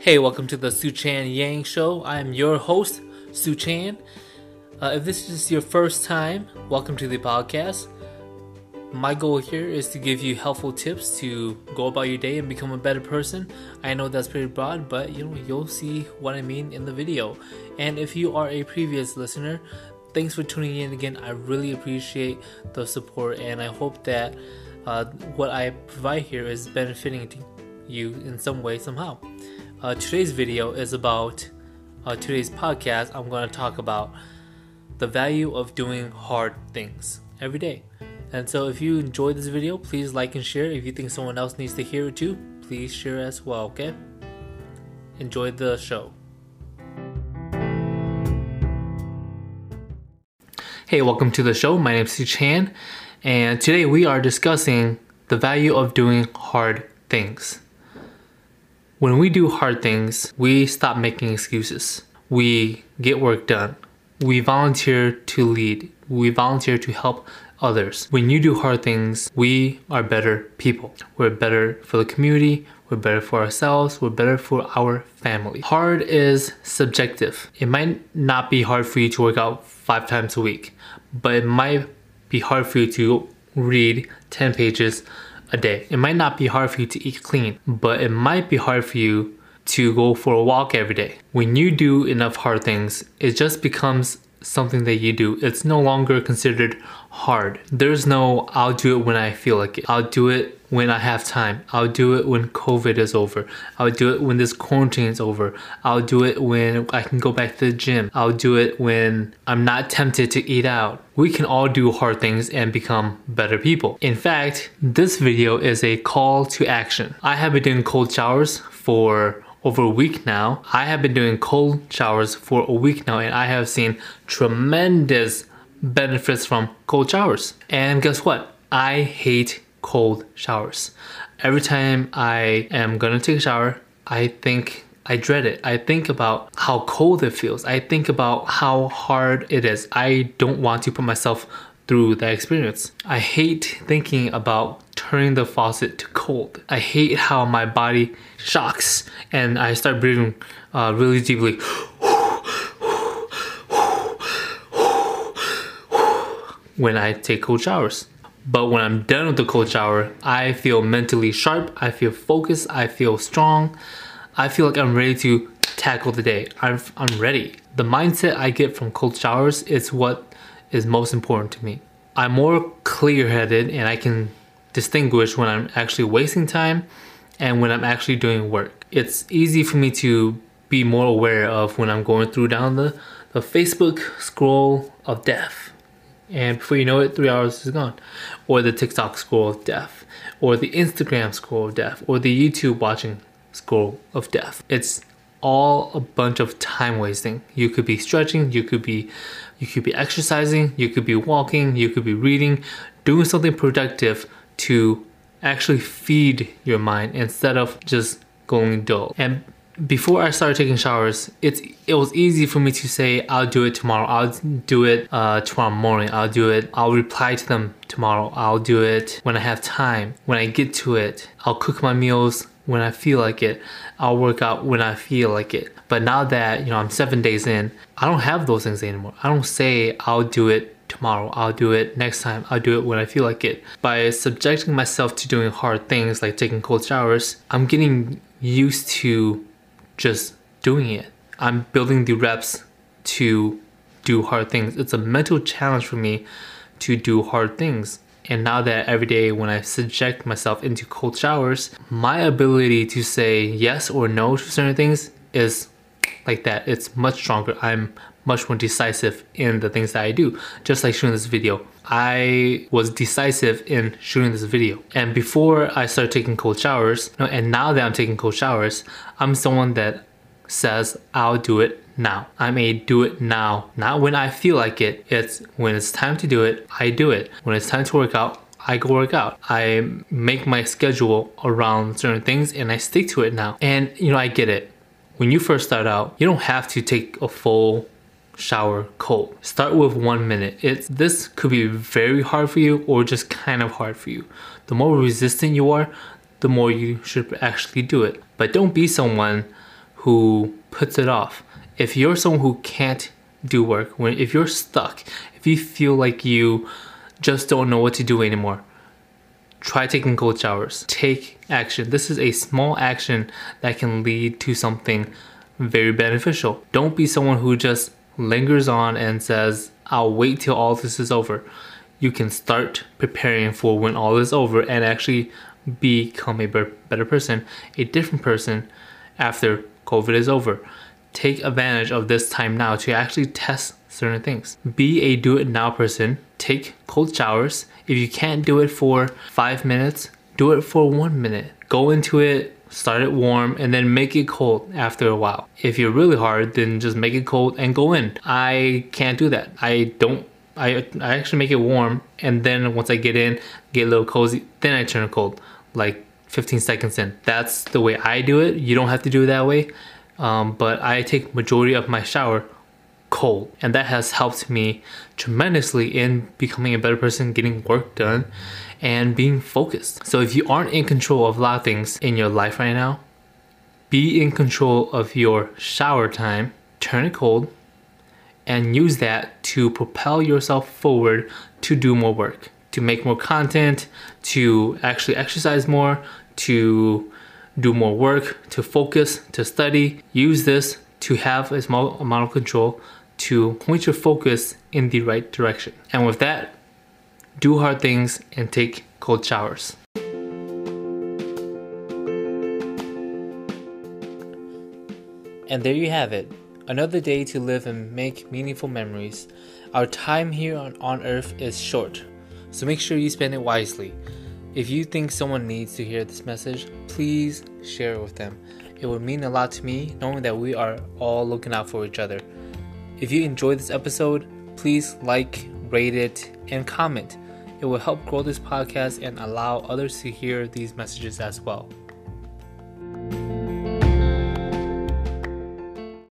Hey, welcome to the Su Chan Yang Show. I am your host, Su Chan. Uh, if this is your first time, welcome to the podcast. My goal here is to give you helpful tips to go about your day and become a better person. I know that's pretty broad, but you know you'll see what I mean in the video. And if you are a previous listener, thanks for tuning in again. I really appreciate the support, and I hope that uh, what I provide here is benefiting you in some way somehow. Uh, today's video is about uh, today's podcast. I'm going to talk about the value of doing hard things every day. And so, if you enjoyed this video, please like and share. If you think someone else needs to hear it too, please share as well, okay? Enjoy the show. Hey, welcome to the show. My name is Su Chan, and today we are discussing the value of doing hard things. When we do hard things, we stop making excuses. We get work done. We volunteer to lead. We volunteer to help others. When you do hard things, we are better people. We're better for the community. We're better for ourselves. We're better for our family. Hard is subjective. It might not be hard for you to work out five times a week, but it might be hard for you to read 10 pages a day. It might not be hard for you to eat clean, but it might be hard for you to go for a walk every day. When you do enough hard things, it just becomes something that you do. It's no longer considered hard. There's no, I'll do it when I feel like it. I'll do it when I have time. I'll do it when COVID is over. I'll do it when this quarantine is over. I'll do it when I can go back to the gym. I'll do it when I'm not tempted to eat out. We can all do hard things and become better people. In fact, this video is a call to action. I have been doing cold showers for over a week now. I have been doing cold showers for a week now and I have seen tremendous benefits from cold showers. And guess what? I hate cold showers. Every time I am gonna take a shower, I think I dread it. I think about how cold it feels. I think about how hard it is. I don't want to put myself through that experience. I hate thinking about turning the faucet to cold. I hate how my body shocks and I start breathing uh, really deeply. when I take cold showers. But when I'm done with the cold shower, I feel mentally sharp, I feel focused, I feel strong. I feel like I'm ready to tackle the day. I'm, I'm ready. The mindset I get from cold showers is what is most important to me. I'm more clear headed and I can distinguish when I'm actually wasting time and when I'm actually doing work. It's easy for me to be more aware of when I'm going through down the, the Facebook scroll of death. And before you know it, three hours is gone. Or the TikTok scroll of death. Or the Instagram scroll of death. Or the YouTube watching scroll of death. It's all a bunch of time wasting. You could be stretching, you could be you could be exercising, you could be walking, you could be reading, doing something productive to actually feed your mind instead of just going dull. And before I started taking showers, it's it was easy for me to say I'll do it tomorrow. I'll do it uh, tomorrow morning. I'll do it. I'll reply to them tomorrow. I'll do it when I have time. When I get to it, I'll cook my meals when I feel like it. I'll work out when I feel like it. But now that, you know, I'm 7 days in, I don't have those things anymore. I don't say I'll do it tomorrow. I'll do it next time. I'll do it when I feel like it. By subjecting myself to doing hard things like taking cold showers, I'm getting used to just doing it. I'm building the reps to do hard things. It's a mental challenge for me to do hard things. And now that every day when I subject myself into cold showers, my ability to say yes or no to certain things is like that. It's much stronger. I'm much more decisive in the things that I do. Just like shooting this video. I was decisive in shooting this video. And before I started taking cold showers, and now that I'm taking cold showers, I'm someone that says I'll do it now. I'm a do it now. Not when I feel like it. It's when it's time to do it, I do it. When it's time to work out, I go work out. I make my schedule around certain things and I stick to it now. And you know, I get it. When you first start out, you don't have to take a full shower cold. Start with one minute. It's this could be very hard for you or just kind of hard for you. The more resistant you are, the more you should actually do it. But don't be someone who puts it off. If you're someone who can't do work, when if you're stuck, if you feel like you just don't know what to do anymore, try taking cold showers. Take action. This is a small action that can lead to something very beneficial. Don't be someone who just lingers on and says, I'll wait till all this is over. You can start preparing for when all is over and actually become a better person, a different person after COVID is over. Take advantage of this time now to actually test certain things. Be a do it now person. Take cold showers. If you can't do it for five minutes, do it for one minute. Go into it, start it warm, and then make it cold after a while. If you're really hard, then just make it cold and go in. I can't do that. I don't. I, I actually make it warm, and then once I get in, get a little cozy, then I turn it cold, like 15 seconds in. That's the way I do it. You don't have to do it that way, um, but I take majority of my shower cold, and that has helped me tremendously in becoming a better person, getting work done, and being focused. So if you aren't in control of a lot of things in your life right now, be in control of your shower time, turn it cold, and use that to propel yourself forward to do more work, to make more content, to actually exercise more, to do more work, to focus, to study. Use this to have a small amount of control to point your focus in the right direction. And with that, do hard things and take cold showers. And there you have it. Another day to live and make meaningful memories. Our time here on, on earth is short, so make sure you spend it wisely. If you think someone needs to hear this message, please share it with them. It would mean a lot to me knowing that we are all looking out for each other. If you enjoyed this episode, please like, rate it, and comment. It will help grow this podcast and allow others to hear these messages as well.